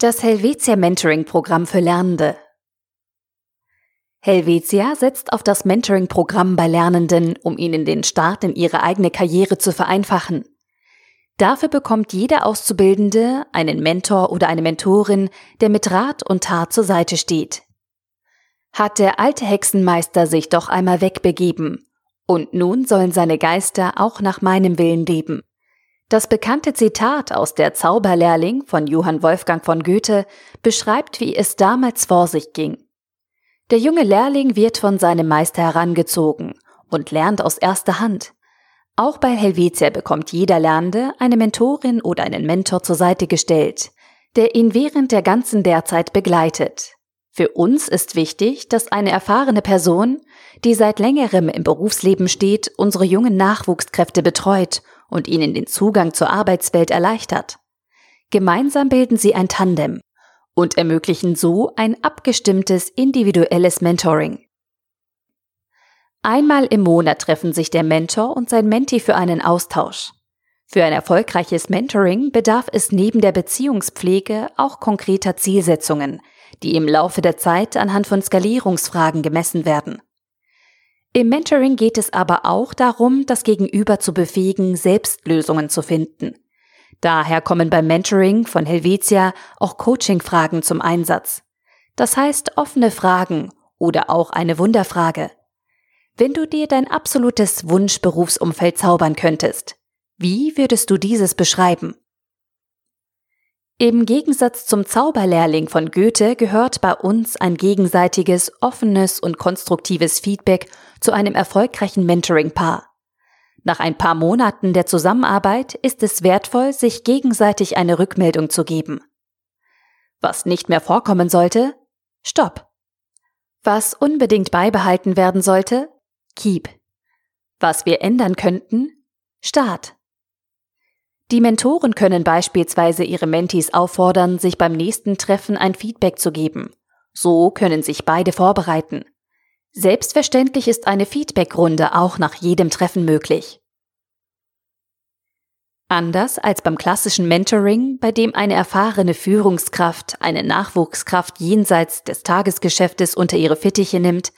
Das Helvetia Mentoring Programm für Lernende. Helvetia setzt auf das Mentoring Programm bei Lernenden, um ihnen den Start in ihre eigene Karriere zu vereinfachen. Dafür bekommt jeder Auszubildende einen Mentor oder eine Mentorin, der mit Rat und Tat zur Seite steht. Hat der alte Hexenmeister sich doch einmal wegbegeben, und nun sollen seine Geister auch nach meinem Willen leben. Das bekannte Zitat aus der Zauberlehrling von Johann Wolfgang von Goethe beschreibt, wie es damals vor sich ging. Der junge Lehrling wird von seinem Meister herangezogen und lernt aus erster Hand. Auch bei Helvetia bekommt jeder Lernende eine Mentorin oder einen Mentor zur Seite gestellt, der ihn während der ganzen Lehrzeit begleitet. Für uns ist wichtig, dass eine erfahrene Person, die seit längerem im Berufsleben steht, unsere jungen Nachwuchskräfte betreut und ihnen den Zugang zur Arbeitswelt erleichtert. Gemeinsam bilden sie ein Tandem und ermöglichen so ein abgestimmtes individuelles Mentoring. Einmal im Monat treffen sich der Mentor und sein Mentee für einen Austausch. Für ein erfolgreiches Mentoring bedarf es neben der Beziehungspflege auch konkreter Zielsetzungen, die im Laufe der Zeit anhand von Skalierungsfragen gemessen werden. Im Mentoring geht es aber auch darum, das Gegenüber zu befähigen, selbst Lösungen zu finden. Daher kommen beim Mentoring von Helvetia auch Coaching-Fragen zum Einsatz. Das heißt offene Fragen oder auch eine Wunderfrage. Wenn du dir dein absolutes Wunschberufsumfeld zaubern könntest, wie würdest du dieses beschreiben? Im Gegensatz zum Zauberlehrling von Goethe gehört bei uns ein gegenseitiges, offenes und konstruktives Feedback zu einem erfolgreichen Mentoring-Paar. Nach ein paar Monaten der Zusammenarbeit ist es wertvoll, sich gegenseitig eine Rückmeldung zu geben. Was nicht mehr vorkommen sollte? Stopp. Was unbedingt beibehalten werden sollte? Keep. Was wir ändern könnten? Start. Die Mentoren können beispielsweise ihre Mentees auffordern, sich beim nächsten Treffen ein Feedback zu geben. So können sich beide vorbereiten. Selbstverständlich ist eine Feedbackrunde auch nach jedem Treffen möglich. Anders als beim klassischen Mentoring, bei dem eine erfahrene Führungskraft eine Nachwuchskraft jenseits des Tagesgeschäftes unter ihre Fittiche nimmt,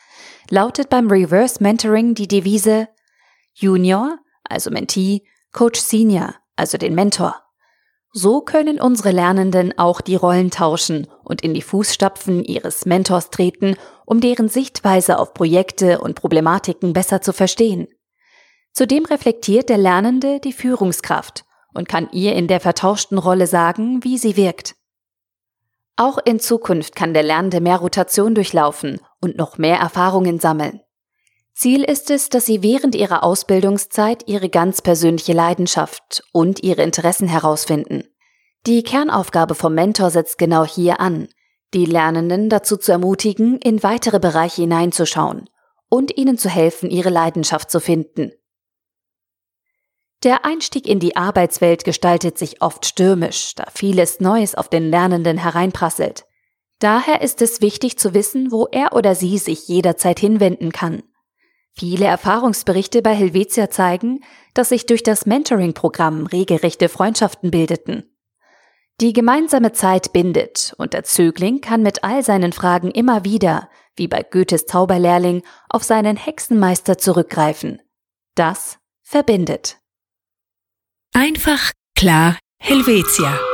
lautet beim Reverse Mentoring die Devise Junior, also Mentee, Coach Senior, also den Mentor. So können unsere Lernenden auch die Rollen tauschen und in die Fußstapfen ihres Mentors treten, um deren Sichtweise auf Projekte und Problematiken besser zu verstehen. Zudem reflektiert der Lernende die Führungskraft und kann ihr in der vertauschten Rolle sagen, wie sie wirkt. Auch in Zukunft kann der Lernende mehr Rotation durchlaufen und noch mehr Erfahrungen sammeln. Ziel ist es, dass Sie während Ihrer Ausbildungszeit Ihre ganz persönliche Leidenschaft und Ihre Interessen herausfinden. Die Kernaufgabe vom Mentor setzt genau hier an, die Lernenden dazu zu ermutigen, in weitere Bereiche hineinzuschauen und ihnen zu helfen, ihre Leidenschaft zu finden. Der Einstieg in die Arbeitswelt gestaltet sich oft stürmisch, da vieles Neues auf den Lernenden hereinprasselt. Daher ist es wichtig zu wissen, wo er oder sie sich jederzeit hinwenden kann. Viele Erfahrungsberichte bei Helvetia zeigen, dass sich durch das Mentoring-Programm regelrechte Freundschaften bildeten. Die gemeinsame Zeit bindet und der Zögling kann mit all seinen Fragen immer wieder, wie bei Goethes Zauberlehrling, auf seinen Hexenmeister zurückgreifen. Das verbindet. Einfach, klar, Helvetia.